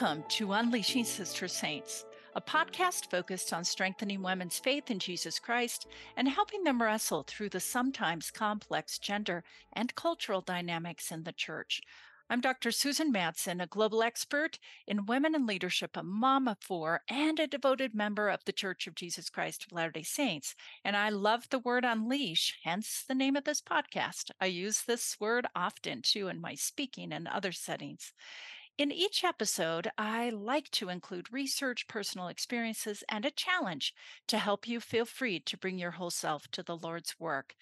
Welcome to Unleashing Sister Saints, a podcast focused on strengthening women's faith in Jesus Christ and helping them wrestle through the sometimes complex gender and cultural dynamics in the church. I'm Dr. Susan Madsen, a global expert in women and leadership, a mom of four, and a devoted member of the Church of Jesus Christ of Latter day Saints. And I love the word unleash, hence the name of this podcast. I use this word often too in my speaking and other settings. In each episode, I like to include research, personal experiences, and a challenge to help you feel free to bring your whole self to the Lord's work.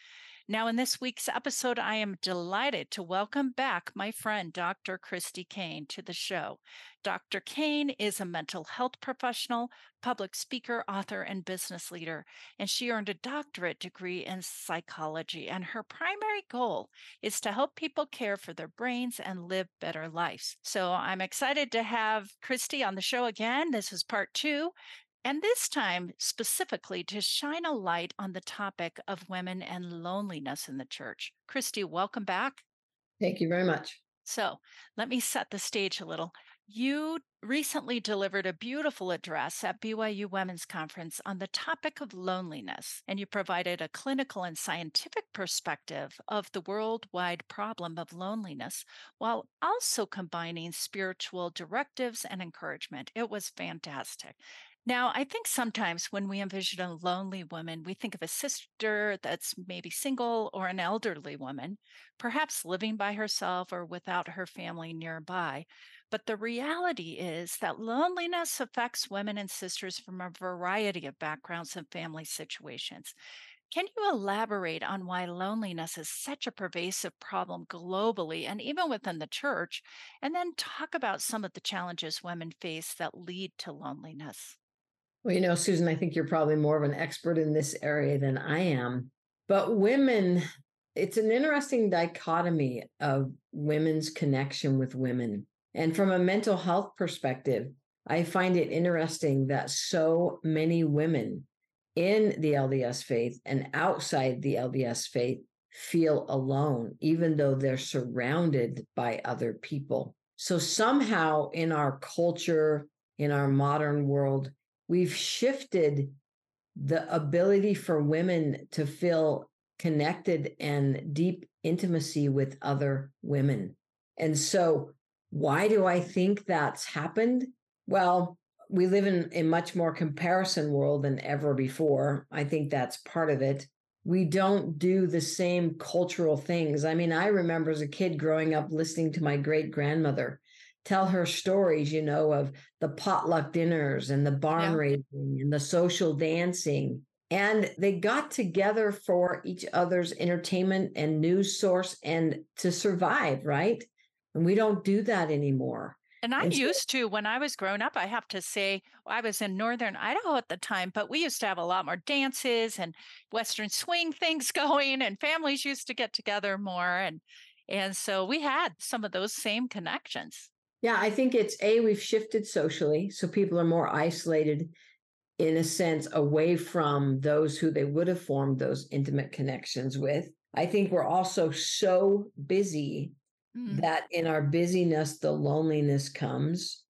Now, in this week's episode, I am delighted to welcome back my friend, Dr. Christy Kane, to the show. Dr. Kane is a mental health professional, public speaker, author, and business leader, and she earned a doctorate degree in psychology. And her primary goal is to help people care for their brains and live better lives. So I'm excited to have Christy on the show again. This is part two and this time specifically to shine a light on the topic of women and loneliness in the church. Christy, welcome back. Thank you very much. So let me set the stage a little. You recently delivered a beautiful address at BYU Women's Conference on the topic of loneliness, and you provided a clinical and scientific perspective of the worldwide problem of loneliness while also combining spiritual directives and encouragement. It was fantastic. Now, I think sometimes when we envision a lonely woman, we think of a sister that's maybe single or an elderly woman, perhaps living by herself or without her family nearby. But the reality is that loneliness affects women and sisters from a variety of backgrounds and family situations. Can you elaborate on why loneliness is such a pervasive problem globally and even within the church? And then talk about some of the challenges women face that lead to loneliness. Well, you know, Susan, I think you're probably more of an expert in this area than I am. But women, it's an interesting dichotomy of women's connection with women. And from a mental health perspective, I find it interesting that so many women in the LDS faith and outside the LDS faith feel alone, even though they're surrounded by other people. So somehow in our culture, in our modern world, we've shifted the ability for women to feel connected and deep intimacy with other women. And so, why do I think that's happened? Well, we live in a much more comparison world than ever before. I think that's part of it. We don't do the same cultural things. I mean, I remember as a kid growing up listening to my great grandmother tell her stories, you know, of the potluck dinners and the barn yeah. raising and the social dancing. And they got together for each other's entertainment and news source and to survive, right? And we don't do that anymore. And I and used so, to, when I was growing up, I have to say, I was in Northern Idaho at the time, but we used to have a lot more dances and Western swing things going, and families used to get together more. And, and so we had some of those same connections. Yeah, I think it's A, we've shifted socially. So people are more isolated in a sense away from those who they would have formed those intimate connections with. I think we're also so busy mm. that in our busyness, the loneliness comes.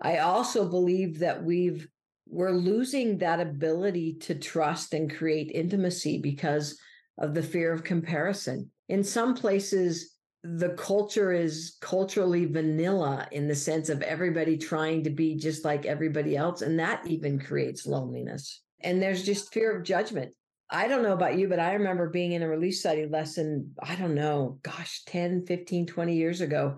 I also believe that we've we're losing that ability to trust and create intimacy because of the fear of comparison. In some places, the culture is culturally vanilla in the sense of everybody trying to be just like everybody else. And that even creates loneliness. And there's just fear of judgment. I don't know about you, but I remember being in a Relief Society lesson, I don't know, gosh, 10, 15, 20 years ago.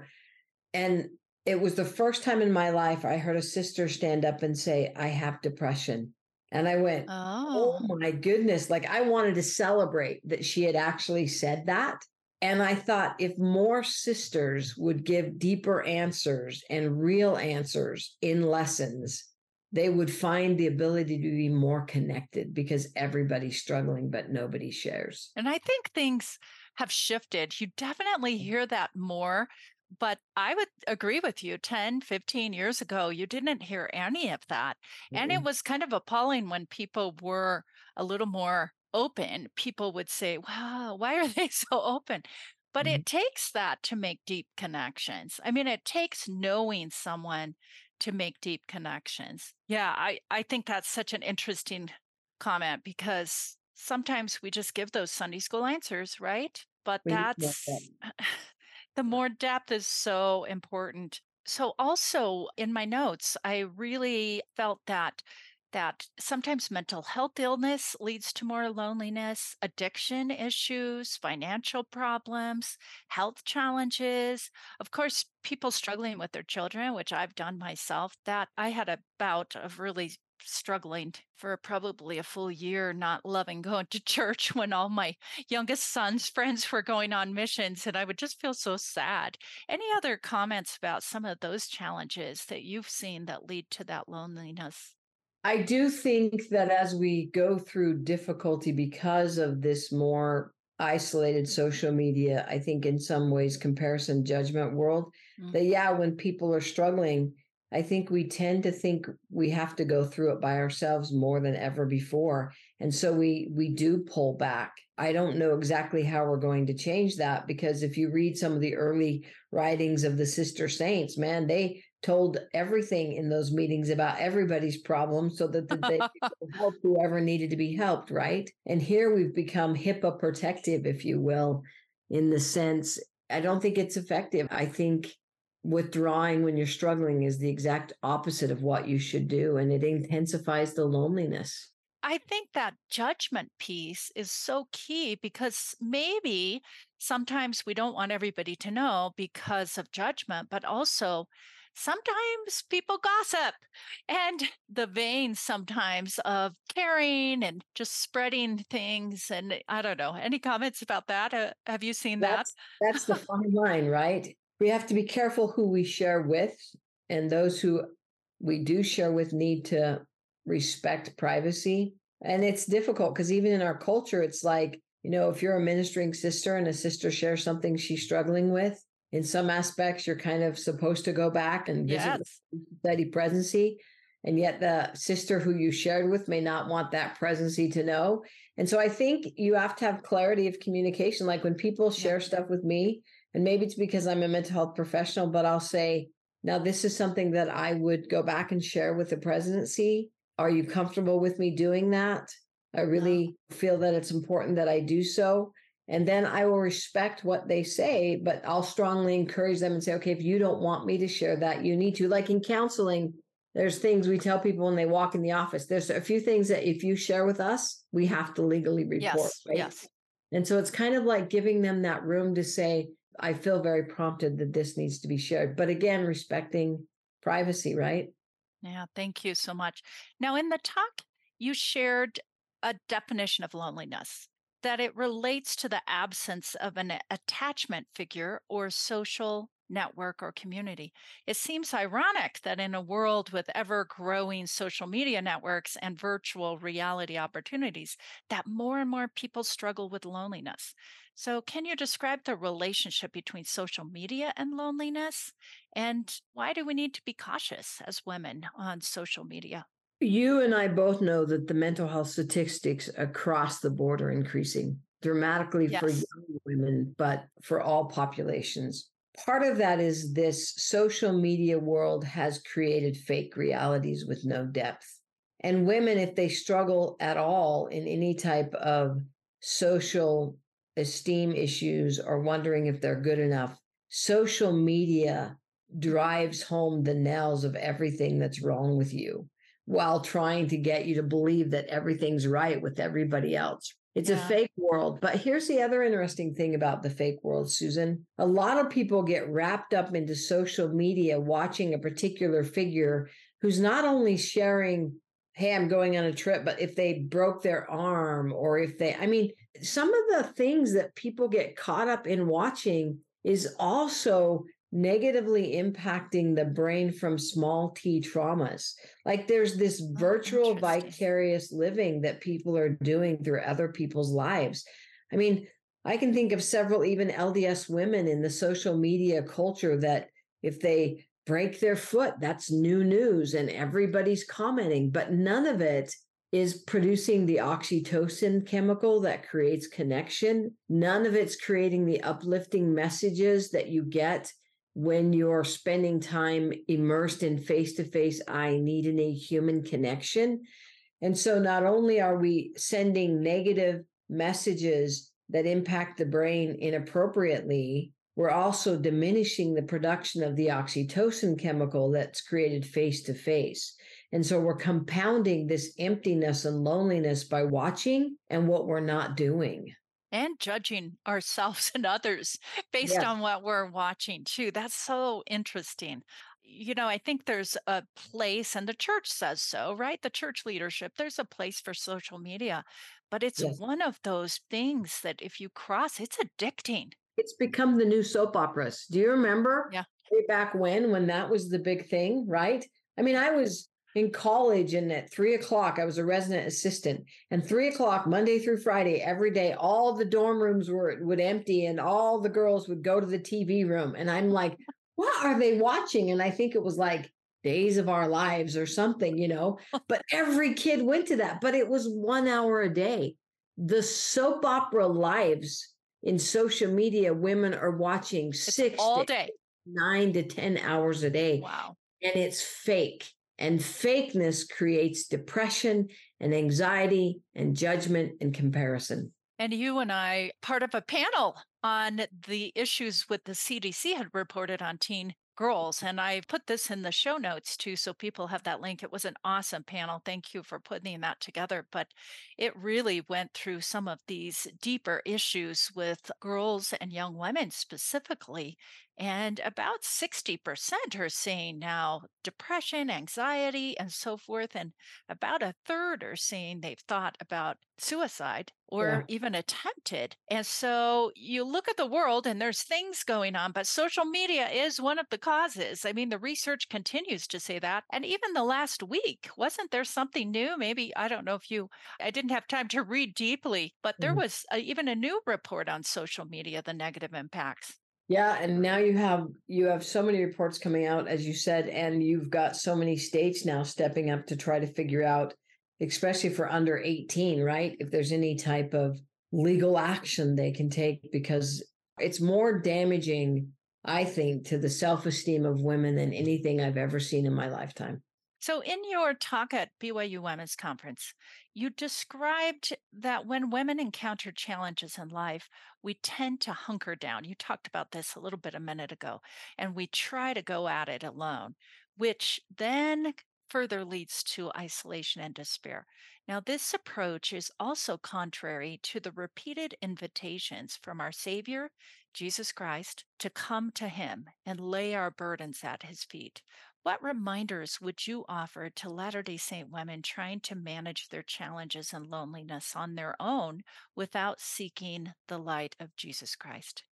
And it was the first time in my life I heard a sister stand up and say, I have depression. And I went, oh. oh my goodness. Like I wanted to celebrate that she had actually said that. And I thought if more sisters would give deeper answers and real answers in lessons, they would find the ability to be more connected because everybody's struggling, but nobody shares. And I think things have shifted. You definitely hear that more. But I would agree with you 10, 15 years ago, you didn't hear any of that. Mm-hmm. And it was kind of appalling when people were a little more open, people would say, wow, why are they so open? But mm-hmm. it takes that to make deep connections. I mean, it takes knowing someone to make deep connections. Yeah, I, I think that's such an interesting comment because sometimes we just give those Sunday school answers, right? But that's the more depth is so important. So also in my notes, I really felt that that sometimes mental health illness leads to more loneliness, addiction issues, financial problems, health challenges. Of course, people struggling with their children, which I've done myself, that I had a bout of really struggling for probably a full year, not loving going to church when all my youngest son's friends were going on missions. And I would just feel so sad. Any other comments about some of those challenges that you've seen that lead to that loneliness? I do think that as we go through difficulty because of this more isolated social media, I think in some ways comparison judgment world, mm-hmm. that yeah, when people are struggling, I think we tend to think we have to go through it by ourselves more than ever before. And so we we do pull back. I don't know exactly how we're going to change that because if you read some of the early writings of the sister saints, man, they told everything in those meetings about everybody's problems so that they could help whoever needed to be helped, right? And here we've become HIPAA protective, if you will, in the sense I don't think it's effective. I think withdrawing when you're struggling is the exact opposite of what you should do, and it intensifies the loneliness. I think that judgment piece is so key because maybe sometimes we don't want everybody to know because of judgment, but also sometimes people gossip and the vein sometimes of caring and just spreading things and i don't know any comments about that? Uh, have you seen that's, that? That's the fine line right? We have to be careful who we share with and those who we do share with need to respect privacy and it's difficult because even in our culture it's like you know if you're a ministering sister and a sister shares something she's struggling with in some aspects you're kind of supposed to go back and visit yes. Society presency and yet the sister who you shared with may not want that presidency to know. And so i think you have to have clarity of communication like when people share stuff with me and maybe it's because i'm a mental health professional but i'll say now this is something that i would go back and share with the presidency. Are you comfortable with me doing that? I really feel that it's important that i do so and then I will respect what they say, but I'll strongly encourage them and say, okay, if you don't want me to share that, you need to. Like in counseling, there's things we tell people when they walk in the office. There's a few things that if you share with us, we have to legally report. Yes. Right? Yes. And so it's kind of like giving them that room to say, I feel very prompted that this needs to be shared. But again, respecting privacy, right? Yeah, thank you so much. Now, in the talk, you shared a definition of loneliness that it relates to the absence of an attachment figure or social network or community. It seems ironic that in a world with ever growing social media networks and virtual reality opportunities that more and more people struggle with loneliness. So, can you describe the relationship between social media and loneliness and why do we need to be cautious as women on social media? You and I both know that the mental health statistics across the board are increasing dramatically yes. for young women, but for all populations. Part of that is this social media world has created fake realities with no depth. And women, if they struggle at all in any type of social esteem issues or wondering if they're good enough, social media drives home the nails of everything that's wrong with you while trying to get you to believe that everything's right with everybody else. It's yeah. a fake world. But here's the other interesting thing about the fake world, Susan. A lot of people get wrapped up into social media watching a particular figure who's not only sharing, hey, I'm going on a trip, but if they broke their arm or if they, I mean, some of the things that people get caught up in watching is also negatively impacting the brain from small t traumas. Like there's this oh, virtual oh, vicarious living that people are doing through other people's lives. I mean, I can think of several even LDS women in the social media culture that if they break their foot, that's new news and everybody's commenting, but none of it is producing the oxytocin chemical that creates connection. None of it's creating the uplifting messages that you get when you're spending time immersed in face to face, I need a human connection. And so not only are we sending negative messages that impact the brain inappropriately, we're also diminishing the production of the oxytocin chemical that's created face to face. And so we're compounding this emptiness and loneliness by watching and what we're not doing. And judging ourselves and others based yes. on what we're watching, too. That's so interesting you know, I think there's a place, and the church says so, right? The church leadership, there's a place for social media, but it's yes. one of those things that if you cross, it's addicting. It's become the new soap operas. Do you remember? Yeah. Way back when, when that was the big thing, right? I mean, I was in college and at three o'clock, I was a resident assistant. And three o'clock, Monday through Friday, every day, all the dorm rooms were would empty and all the girls would go to the TV room. And I'm like, what are they watching? And I think it was like Days of Our Lives or something, you know. But every kid went to that, but it was one hour a day. The soap opera lives in social media, women are watching it's six all day, nine to 10 hours a day. Wow. And it's fake. And fakeness creates depression and anxiety and judgment and comparison. And you and I, part of a panel on the issues with the CDC had reported on teen girls. And I put this in the show notes too, so people have that link. It was an awesome panel. Thank you for putting that together. But it really went through some of these deeper issues with girls and young women specifically and about 60% are seeing now depression, anxiety, and so forth. And about a third are seeing they've thought about suicide or yeah. even attempted. And so you look at the world and there's things going on, but social media is one of the causes. I mean, the research continues to say that. And even the last week, wasn't there something new? Maybe, I don't know if you, I didn't have time to read deeply, but there mm-hmm. was a, even a new report on social media, the negative impacts. Yeah, and now you have you have so many reports coming out as you said and you've got so many states now stepping up to try to figure out especially for under 18, right? If there's any type of legal action they can take because it's more damaging I think to the self-esteem of women than anything I've ever seen in my lifetime. So, in your talk at BYU Women's Conference, you described that when women encounter challenges in life, we tend to hunker down. You talked about this a little bit a minute ago, and we try to go at it alone, which then further leads to isolation and despair. Now, this approach is also contrary to the repeated invitations from our Savior, Jesus Christ, to come to Him and lay our burdens at His feet. What reminders would you offer to Latter day Saint women trying to manage their challenges and loneliness on their own without seeking the light of Jesus Christ?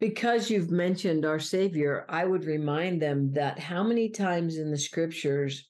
Because you've mentioned our Savior, I would remind them that how many times in the scriptures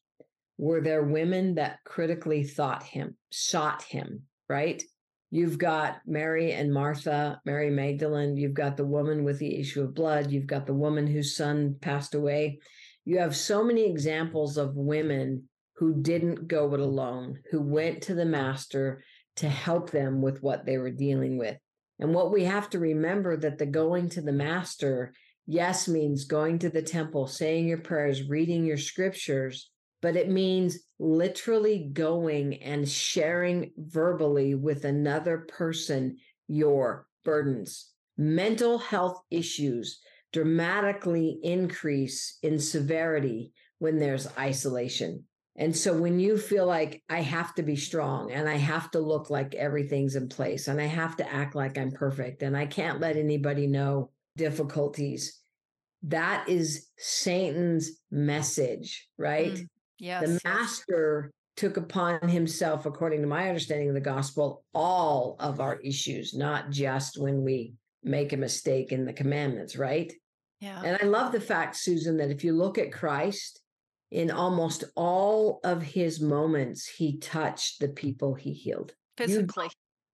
were there women that critically thought him, sought him, right? You've got Mary and Martha, Mary Magdalene. You've got the woman with the issue of blood. You've got the woman whose son passed away you have so many examples of women who didn't go it alone, who went to the master to help them with what they were dealing with. And what we have to remember that the going to the master, yes, means going to the temple, saying your prayers, reading your scriptures, but it means literally going and sharing verbally with another person your burdens, mental health issues, dramatically increase in severity when there's isolation. And so when you feel like I have to be strong and I have to look like everything's in place and I have to act like I'm perfect and I can't let anybody know difficulties, that is Satan's message, right? Mm, yes. The master took upon himself, according to my understanding of the gospel, all of our issues, not just when we make a mistake in the commandments, right? Yeah. And I love the fact, Susan, that if you look at Christ, in almost all of his moments, he touched the people he healed. Physically.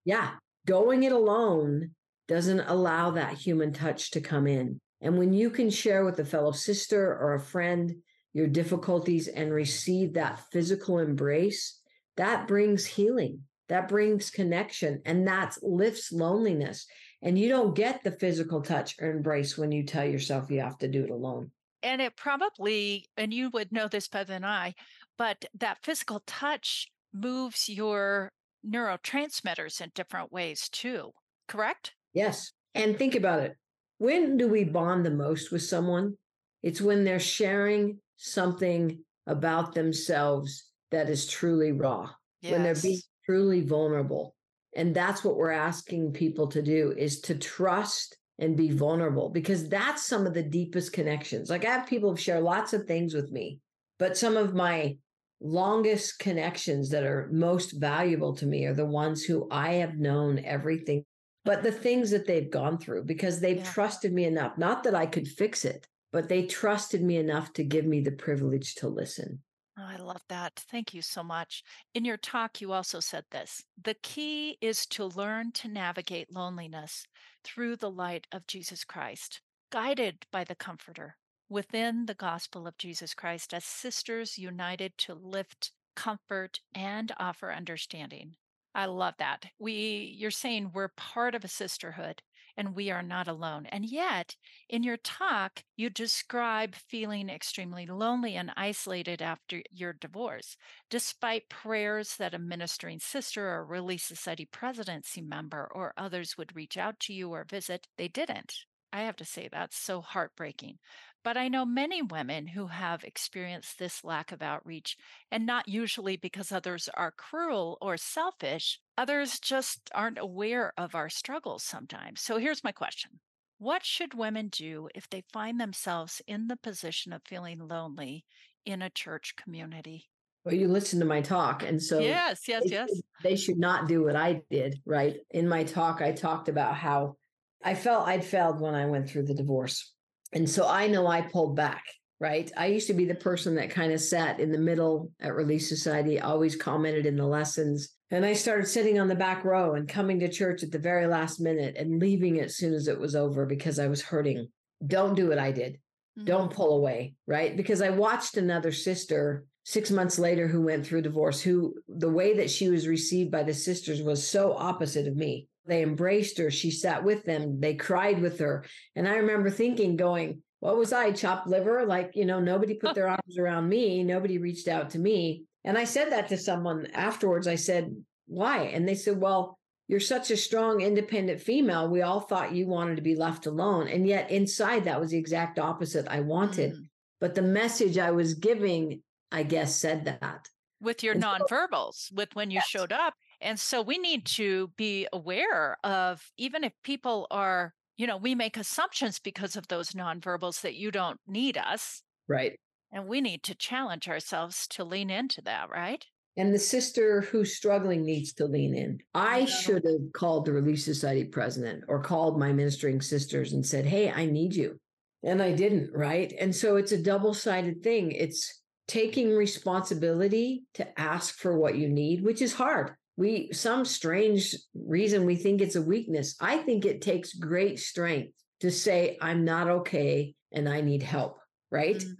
You, yeah. Going it alone doesn't allow that human touch to come in. And when you can share with a fellow sister or a friend your difficulties and receive that physical embrace, that brings healing, that brings connection, and that lifts loneliness. And you don't get the physical touch or embrace when you tell yourself you have to do it alone. And it probably, and you would know this better than I, but that physical touch moves your neurotransmitters in different ways too, correct? Yes. And think about it. When do we bond the most with someone? It's when they're sharing something about themselves that is truly raw, yes. when they're being truly vulnerable. And that's what we're asking people to do is to trust and be vulnerable because that's some of the deepest connections. Like I have people who share lots of things with me, but some of my longest connections that are most valuable to me are the ones who I have known everything but the things that they've gone through because they've yeah. trusted me enough not that I could fix it but they trusted me enough to give me the privilege to listen. Oh, I love that. Thank you so much. In your talk, you also said this the key is to learn to navigate loneliness through the light of Jesus Christ, guided by the Comforter within the gospel of Jesus Christ as sisters united to lift, comfort, and offer understanding. I love that. We you're saying we're part of a sisterhood and we are not alone. And yet, in your talk, you describe feeling extremely lonely and isolated after your divorce, despite prayers that a ministering sister or Relief Society presidency member or others would reach out to you or visit. They didn't. I have to say that's so heartbreaking. But I know many women who have experienced this lack of outreach, and not usually because others are cruel or selfish. Others just aren't aware of our struggles sometimes. So here's my question What should women do if they find themselves in the position of feeling lonely in a church community? Well, you listen to my talk. And so, yes, yes, they, yes. They should not do what I did, right? In my talk, I talked about how I felt I'd failed when I went through the divorce. And so I know I pulled back, right? I used to be the person that kind of sat in the middle at Relief Society, always commented in the lessons. And I started sitting on the back row and coming to church at the very last minute and leaving as soon as it was over because I was hurting. Don't do what I did. Mm-hmm. Don't pull away, right? Because I watched another sister six months later who went through divorce, who the way that she was received by the sisters was so opposite of me. They embraced her. She sat with them. They cried with her. And I remember thinking, going, what was I, chopped liver? Like, you know, nobody put their arms around me. Nobody reached out to me. And I said that to someone afterwards. I said, why? And they said, well, you're such a strong, independent female. We all thought you wanted to be left alone. And yet inside, that was the exact opposite I wanted. Mm. But the message I was giving, I guess, said that. With your and nonverbals, so, with when you yes. showed up, and so we need to be aware of even if people are, you know, we make assumptions because of those nonverbals that you don't need us. Right. And we need to challenge ourselves to lean into that, right? And the sister who's struggling needs to lean in. I should have called the Relief Society president or called my ministering sisters and said, Hey, I need you. And I didn't, right? And so it's a double sided thing. It's taking responsibility to ask for what you need, which is hard we some strange reason we think it's a weakness. I think it takes great strength to say i'm not okay and i need help right? Mm-hmm.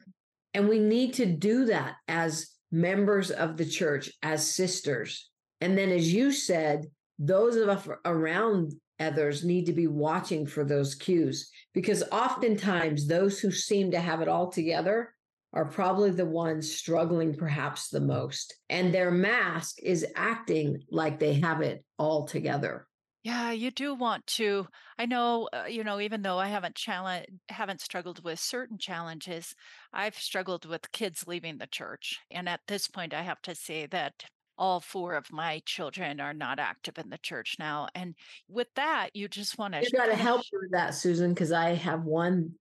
and we need to do that as members of the church as sisters. And then as you said those of us around others need to be watching for those cues because oftentimes those who seem to have it all together are probably the ones struggling perhaps the most. And their mask is acting like they have it all together. Yeah, you do want to. I know, uh, you know, even though I haven't challenge, haven't struggled with certain challenges, I've struggled with kids leaving the church. And at this point, I have to say that all four of my children are not active in the church now. And with that, you just want to. You got to help with that, Susan, because I have one,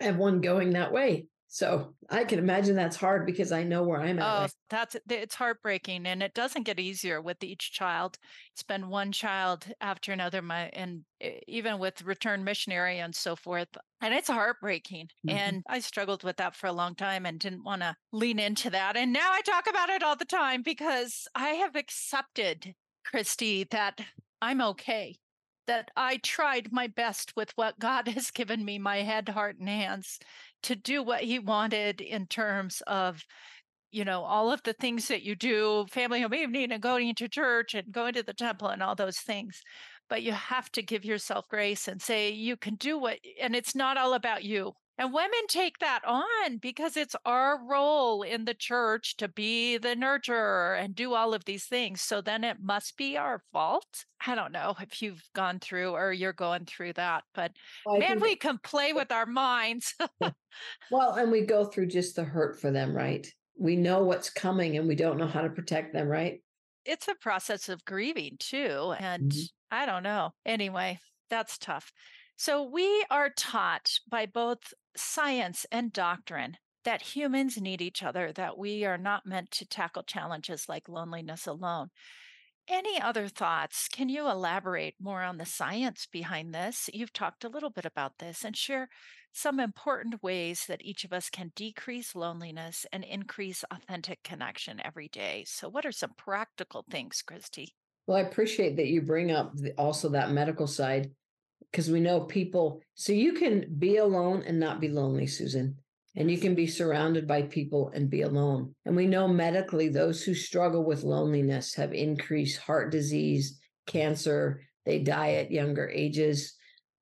I have one going that way. So I can imagine that's hard because I know where I'm at. Oh, that's it's heartbreaking, and it doesn't get easier with each child. It's been one child after another, my and even with return missionary and so forth, and it's heartbreaking. Mm-hmm. And I struggled with that for a long time and didn't want to lean into that. And now I talk about it all the time because I have accepted, Christy, that I'm okay that I tried my best with what God has given me my head, heart, and hands to do what He wanted in terms of, you know, all of the things that you do, family home evening and going to church and going to the temple and all those things. but you have to give yourself grace and say you can do what, and it's not all about you. And women take that on because it's our role in the church to be the nurturer and do all of these things. So then it must be our fault. I don't know if you've gone through or you're going through that, but well, man, we can play with our minds. well, and we go through just the hurt for them, right? We know what's coming and we don't know how to protect them, right? It's a process of grieving too. And mm-hmm. I don't know. Anyway, that's tough. So, we are taught by both science and doctrine that humans need each other, that we are not meant to tackle challenges like loneliness alone. Any other thoughts? Can you elaborate more on the science behind this? You've talked a little bit about this and share some important ways that each of us can decrease loneliness and increase authentic connection every day. So, what are some practical things, Christy? Well, I appreciate that you bring up also that medical side because we know people so you can be alone and not be lonely susan and you can be surrounded by people and be alone and we know medically those who struggle with loneliness have increased heart disease cancer they die at younger ages.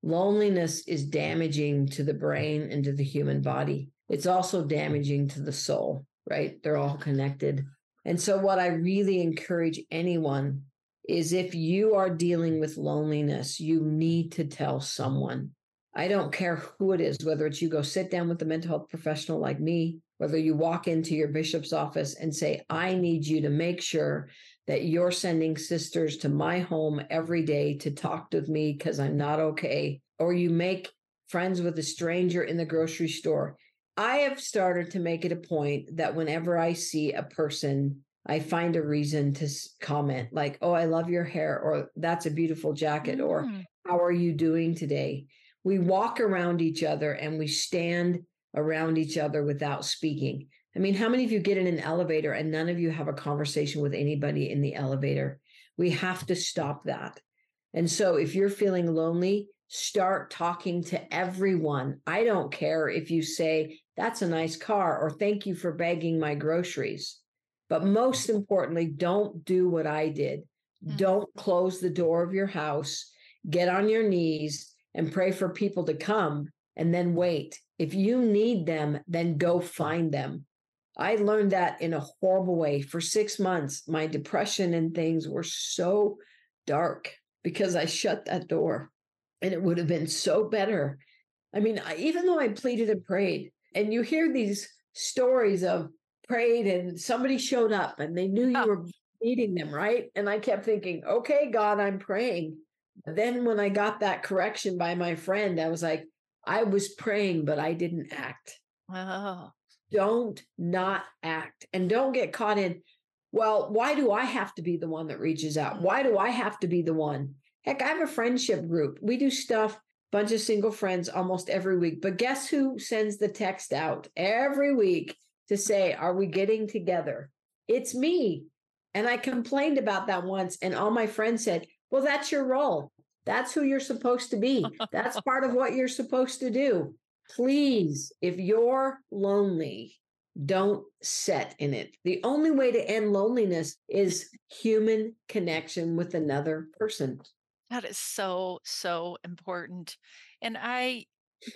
Loneliness is damaging to the brain and to the human body. It's also damaging to the soul right? They're all connected. And so what i really encourage anyone is if you are dealing with loneliness, you need to tell someone. I don't care who it is, whether it's you go sit down with a mental health professional like me, whether you walk into your bishop's office and say, I need you to make sure that you're sending sisters to my home every day to talk with me because I'm not okay, or you make friends with a stranger in the grocery store. I have started to make it a point that whenever I see a person I find a reason to comment like, "Oh, I love your hair," or "That's a beautiful jacket," mm. or "How are you doing today?" We walk around each other and we stand around each other without speaking. I mean, how many of you get in an elevator and none of you have a conversation with anybody in the elevator? We have to stop that. And so if you're feeling lonely, start talking to everyone. I don't care if you say, that's a nice car, or thank you for bagging my groceries. But most importantly, don't do what I did. Mm-hmm. Don't close the door of your house, get on your knees and pray for people to come and then wait. If you need them, then go find them. I learned that in a horrible way. For six months, my depression and things were so dark because I shut that door. And it would have been so better. I mean, even though I pleaded and prayed, and you hear these stories of prayed and somebody showed up and they knew you oh. were meeting them, right? And I kept thinking, okay, God, I'm praying. But then when I got that correction by my friend, I was like, I was praying, but I didn't act. Oh. Don't not act and don't get caught in, well, why do I have to be the one that reaches out? Mm-hmm. Why do I have to be the one? Heck, I have a friendship group. We do stuff, bunch of single friends almost every week. But guess who sends the text out every week? To say, Are we getting together? It's me. And I complained about that once, and all my friends said, Well, that's your role. That's who you're supposed to be. That's part of what you're supposed to do. Please, if you're lonely, don't set in it. The only way to end loneliness is human connection with another person. That is so, so important. And I,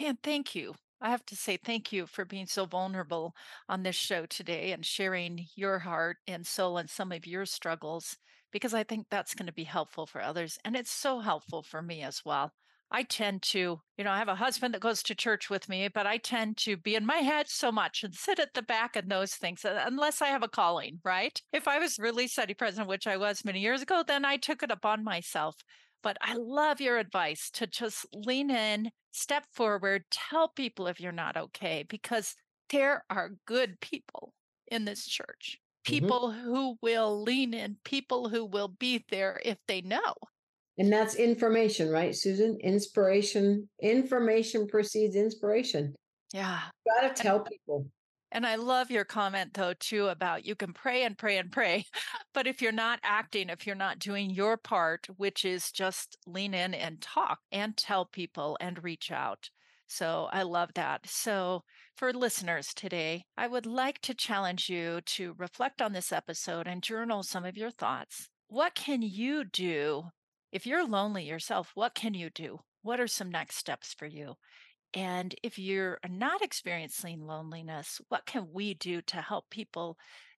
man, thank you I have to say thank you for being so vulnerable on this show today and sharing your heart and soul and some of your struggles, because I think that's going to be helpful for others. And it's so helpful for me as well. I tend to, you know, I have a husband that goes to church with me, but I tend to be in my head so much and sit at the back and those things, uh, unless I have a calling, right? If I was Relief Society president, which I was many years ago, then I took it upon myself. But I love your advice to just lean in, step forward, tell people if you're not okay, because there are good people in this church. Mm-hmm. People mm-hmm. who will lean in, people who will be there if they know. And that's information, right, Susan? Inspiration, information precedes inspiration. Yeah. You got to tell people. And I love your comment, though, too, about you can pray and pray and pray. But if you're not acting, if you're not doing your part, which is just lean in and talk and tell people and reach out. So I love that. So, for listeners today, I would like to challenge you to reflect on this episode and journal some of your thoughts. What can you do If you're lonely yourself, what can you do? What are some next steps for you? And if you're not experiencing loneliness, what can we do to help people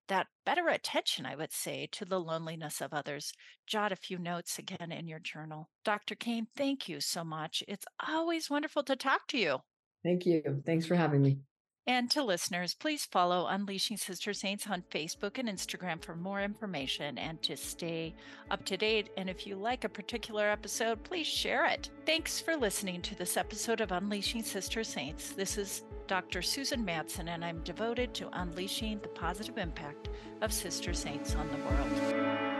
that better attention, I would say, to the loneliness of others? Jot a few notes again in your journal. Dr. Kane, thank you so much. It's always wonderful to talk to you. Thank you. Thanks for having me. And to listeners, please follow Unleashing Sister Saints on Facebook and Instagram for more information and to stay up to date. And if you like a particular episode, please share it. Thanks for listening to this episode of Unleashing Sister Saints. This is Dr. Susan Madsen, and I'm devoted to unleashing the positive impact of Sister Saints on the world.